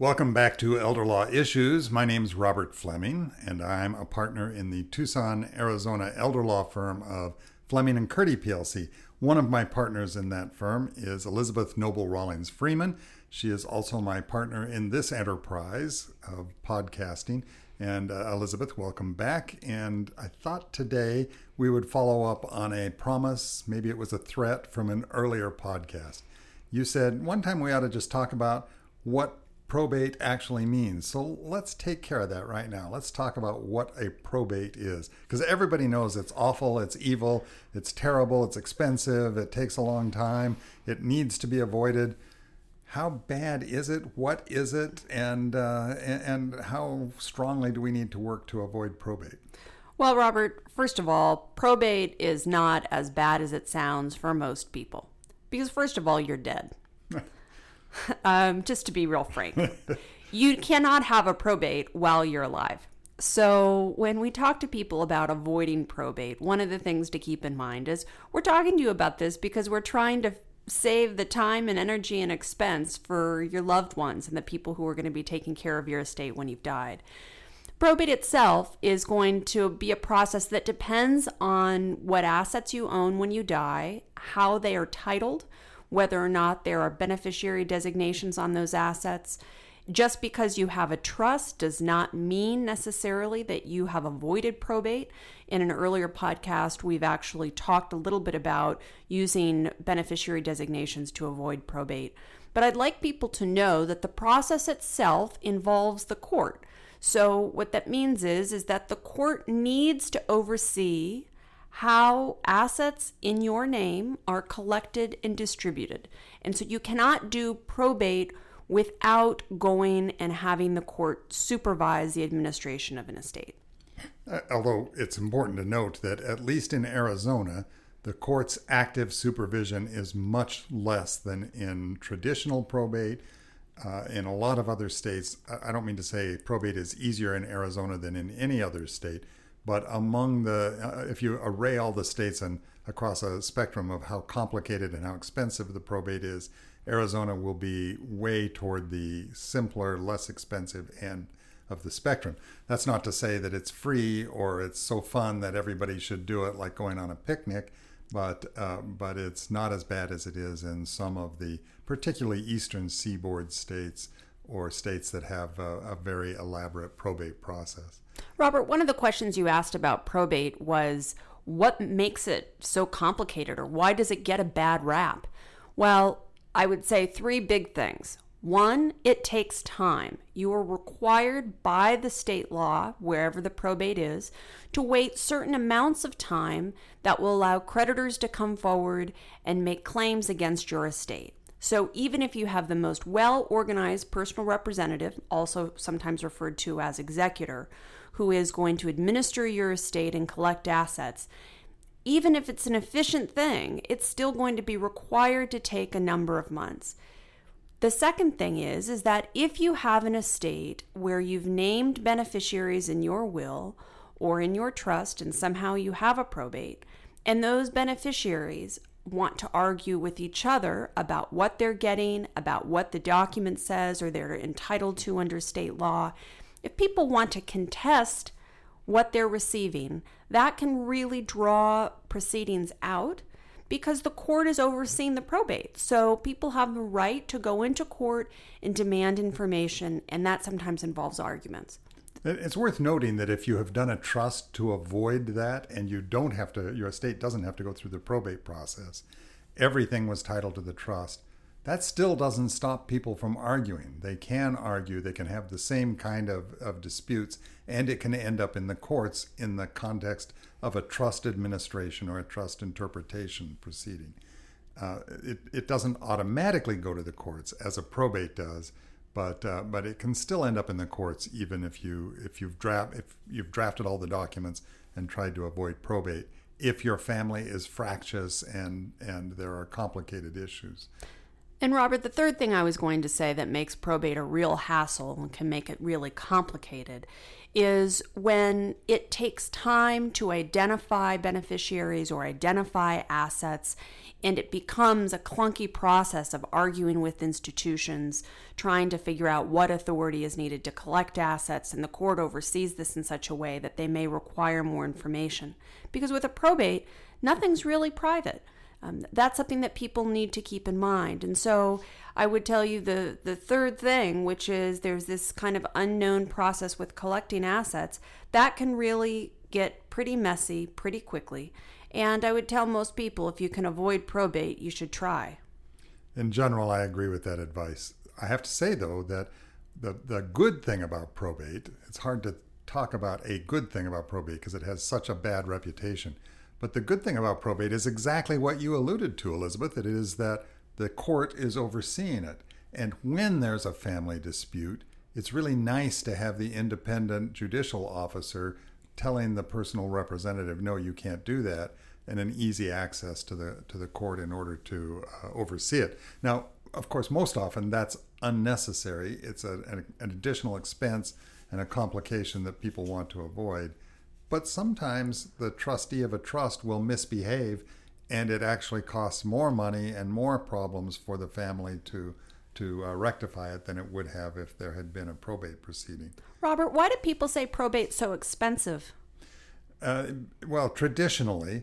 Welcome back to Elder Law Issues. My name is Robert Fleming, and I'm a partner in the Tucson, Arizona elder law firm of Fleming and Curti PLC. One of my partners in that firm is Elizabeth Noble Rawlings Freeman. She is also my partner in this enterprise of podcasting. And uh, Elizabeth, welcome back. And I thought today we would follow up on a promise, maybe it was a threat from an earlier podcast. You said one time we ought to just talk about what probate actually means. So let's take care of that right now. Let's talk about what a probate is. Because everybody knows it's awful, it's evil, it's terrible, it's expensive, it takes a long time, it needs to be avoided. How bad is it? What is it? And, uh, and how strongly do we need to work to avoid probate? Well, Robert, first of all, probate is not as bad as it sounds for most people. Because, first of all, you're dead. Um, just to be real frank. you cannot have a probate while you're alive. So, when we talk to people about avoiding probate, one of the things to keep in mind is we're talking to you about this because we're trying to save the time and energy and expense for your loved ones and the people who are going to be taking care of your estate when you've died. Probate itself is going to be a process that depends on what assets you own when you die, how they are titled, whether or not there are beneficiary designations on those assets. Just because you have a trust does not mean necessarily that you have avoided probate. In an earlier podcast, we've actually talked a little bit about using beneficiary designations to avoid probate. But I'd like people to know that the process itself involves the court. So what that means is is that the court needs to oversee how assets in your name are collected and distributed. And so you cannot do probate without going and having the court supervise the administration of an estate. Uh, although it's important to note that, at least in Arizona, the court's active supervision is much less than in traditional probate. Uh, in a lot of other states, I don't mean to say probate is easier in Arizona than in any other state, but among the, uh, if you array all the states and across a spectrum of how complicated and how expensive the probate is, Arizona will be way toward the simpler, less expensive end of the spectrum. That's not to say that it's free or it's so fun that everybody should do it like going on a picnic, but uh, but it's not as bad as it is in some of the particularly eastern seaboard states or states that have a, a very elaborate probate process. Robert, one of the questions you asked about probate was what makes it so complicated or why does it get a bad rap? Well, I would say three big things. One, it takes time. You are required by the state law, wherever the probate is, to wait certain amounts of time that will allow creditors to come forward and make claims against your estate. So even if you have the most well organized personal representative, also sometimes referred to as executor, who is going to administer your estate and collect assets, even if it's an efficient thing, it's still going to be required to take a number of months. The second thing is is that if you have an estate where you've named beneficiaries in your will or in your trust and somehow you have a probate and those beneficiaries want to argue with each other about what they're getting, about what the document says, or they're entitled to under state law, if people want to contest what they're receiving, that can really draw proceedings out because the court is overseeing the probate. So people have the right to go into court and demand information, and that sometimes involves arguments. It's worth noting that if you have done a trust to avoid that and you don't have to, your estate doesn't have to go through the probate process, everything was titled to the trust. That still doesn't stop people from arguing. They can argue, they can have the same kind of, of disputes, and it can end up in the courts in the context of a trust administration or a trust interpretation proceeding. Uh, it, it doesn't automatically go to the courts as a probate does but uh, but it can still end up in the courts even if you if you've draft if you've drafted all the documents and tried to avoid probate if your family is fractious and and there are complicated issues. And Robert, the third thing I was going to say that makes probate a real hassle and can make it really complicated is when it takes time to identify beneficiaries or identify assets and it becomes a clunky process of arguing with institutions, trying to figure out what authority is needed to collect assets, and the court oversees this in such a way that they may require more information. Because with a probate, nothing's really private. Um, that's something that people need to keep in mind. And so I would tell you the, the third thing, which is there's this kind of unknown process with collecting assets, that can really get pretty messy pretty quickly. And I would tell most people if you can avoid probate, you should try. In general, I agree with that advice. I have to say, though, that the, the good thing about probate, it's hard to talk about a good thing about probate because it has such a bad reputation. But the good thing about probate is exactly what you alluded to, Elizabeth. It is that the court is overseeing it. And when there's a family dispute, it's really nice to have the independent judicial officer telling the personal representative, no, you can't do that, and an easy access to the to the court in order to uh, oversee it. Now, of course, most often that's unnecessary. It's a, an, an additional expense and a complication that people want to avoid. But sometimes the trustee of a trust will misbehave and it actually costs more money and more problems for the family to to uh, rectify it than it would have if there had been a probate proceeding. Robert, why do people say probate's so expensive? Uh, well, traditionally,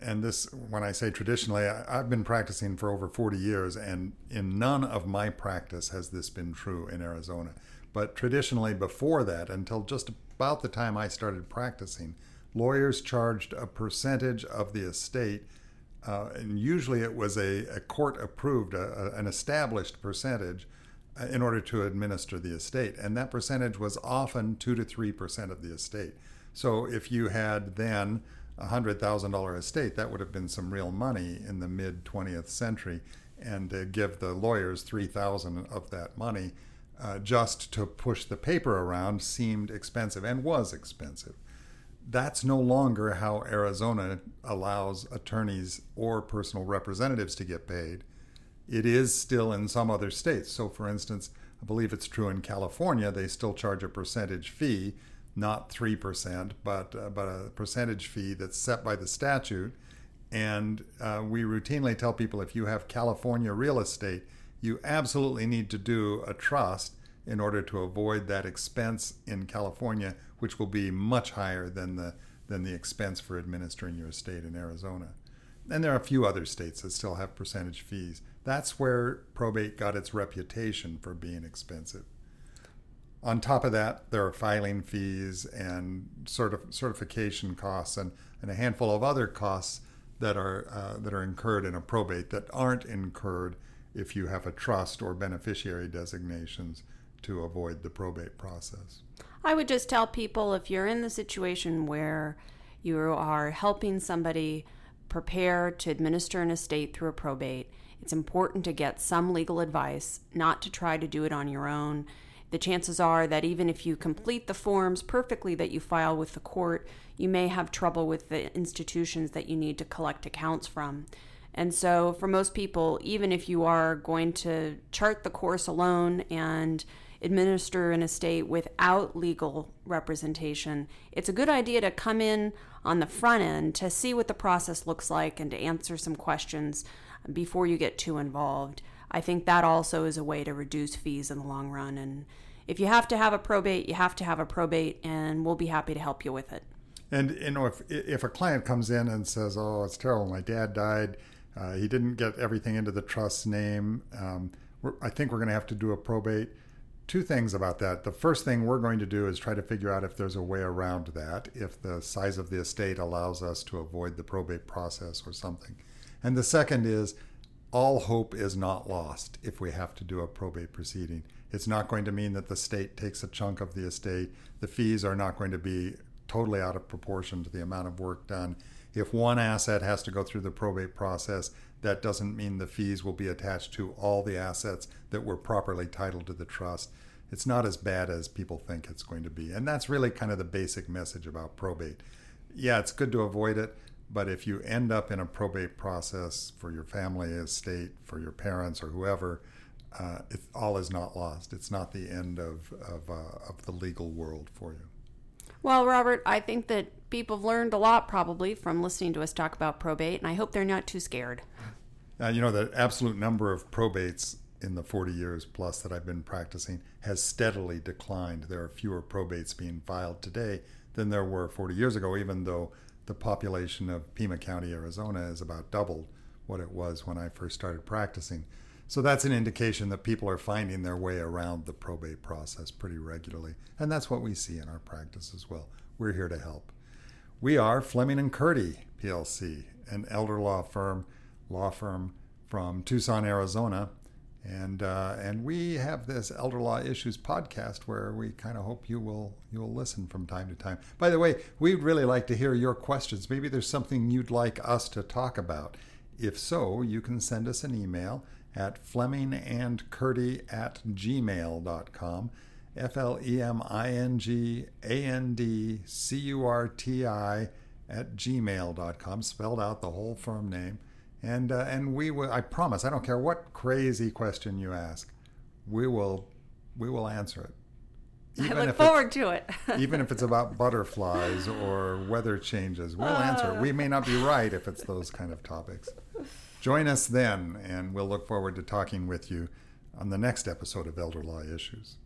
and this when I say traditionally, I, I've been practicing for over 40 years, and in none of my practice has this been true in Arizona. But traditionally, before that, until just about the time I started practicing, lawyers charged a percentage of the estate, uh, and usually it was a, a court approved, a, a, an established percentage uh, in order to administer the estate. And that percentage was often 2 to 3% of the estate. So if you had then a $100,000 estate, that would have been some real money in the mid 20th century. And to give the lawyers 3000 of that money uh, just to push the paper around seemed expensive and was expensive. That's no longer how Arizona allows attorneys or personal representatives to get paid. It is still in some other states. So, for instance, I believe it's true in California, they still charge a percentage fee, not 3%, but, uh, but a percentage fee that's set by the statute. And uh, we routinely tell people if you have California real estate, you absolutely need to do a trust in order to avoid that expense in California, which will be much higher than the than the expense for administering your estate in Arizona. And there are a few other states that still have percentage fees. That's where probate got its reputation for being expensive. On top of that, there are filing fees and certif- certification costs and, and a handful of other costs that are uh, that are incurred in a probate that aren't incurred if you have a trust or beneficiary designations to avoid the probate process. I would just tell people if you're in the situation where you are helping somebody prepare to administer an estate through a probate, it's important to get some legal advice, not to try to do it on your own. The chances are that even if you complete the forms perfectly that you file with the court, you may have trouble with the institutions that you need to collect accounts from. And so, for most people, even if you are going to chart the course alone and administer an estate without legal representation, it's a good idea to come in on the front end to see what the process looks like and to answer some questions before you get too involved. I think that also is a way to reduce fees in the long run. And if you have to have a probate, you have to have a probate, and we'll be happy to help you with it. And you know, if if a client comes in and says, "Oh, it's terrible, my dad died," uh, he didn't get everything into the trust's name. Um, I think we're going to have to do a probate. Two things about that. The first thing we're going to do is try to figure out if there's a way around that, if the size of the estate allows us to avoid the probate process or something. And the second is all hope is not lost if we have to do a probate proceeding. It's not going to mean that the state takes a chunk of the estate. The fees are not going to be totally out of proportion to the amount of work done. If one asset has to go through the probate process, that doesn't mean the fees will be attached to all the assets that were properly titled to the trust. It's not as bad as people think it's going to be. And that's really kind of the basic message about probate. Yeah, it's good to avoid it, But if you end up in a probate process for your family, estate, for your parents, or whoever, uh, it, all is not lost. It's not the end of, of, uh, of the legal world for you. Well, Robert, I think that people have learned a lot probably from listening to us talk about probate, and I hope they're not too scared. Uh, you know, the absolute number of probates in the 40 years plus that I've been practicing has steadily declined. There are fewer probates being filed today than there were 40 years ago, even though the population of Pima County, Arizona is about doubled what it was when I first started practicing. So that's an indication that people are finding their way around the probate process pretty regularly. And that's what we see in our practice as well. We're here to help. We are Fleming and Curti PLC, an elder law firm, law firm from Tucson, Arizona. And, uh, and we have this Elder Law Issues podcast where we kind of hope you will you will listen from time to time. By the way, we'd really like to hear your questions. Maybe there's something you'd like us to talk about. If so, you can send us an email at flemingandcurti at gmail.com. F L E M I N G A N D C U R T I at gmail.com, spelled out the whole firm name. And, uh, and we will, I promise, I don't care what crazy question you ask, we will, we will answer it. Even I look forward to it. even if it's about butterflies or weather changes, we'll uh. answer it. We may not be right if it's those kind of topics. Join us then, and we'll look forward to talking with you on the next episode of Elder Law Issues.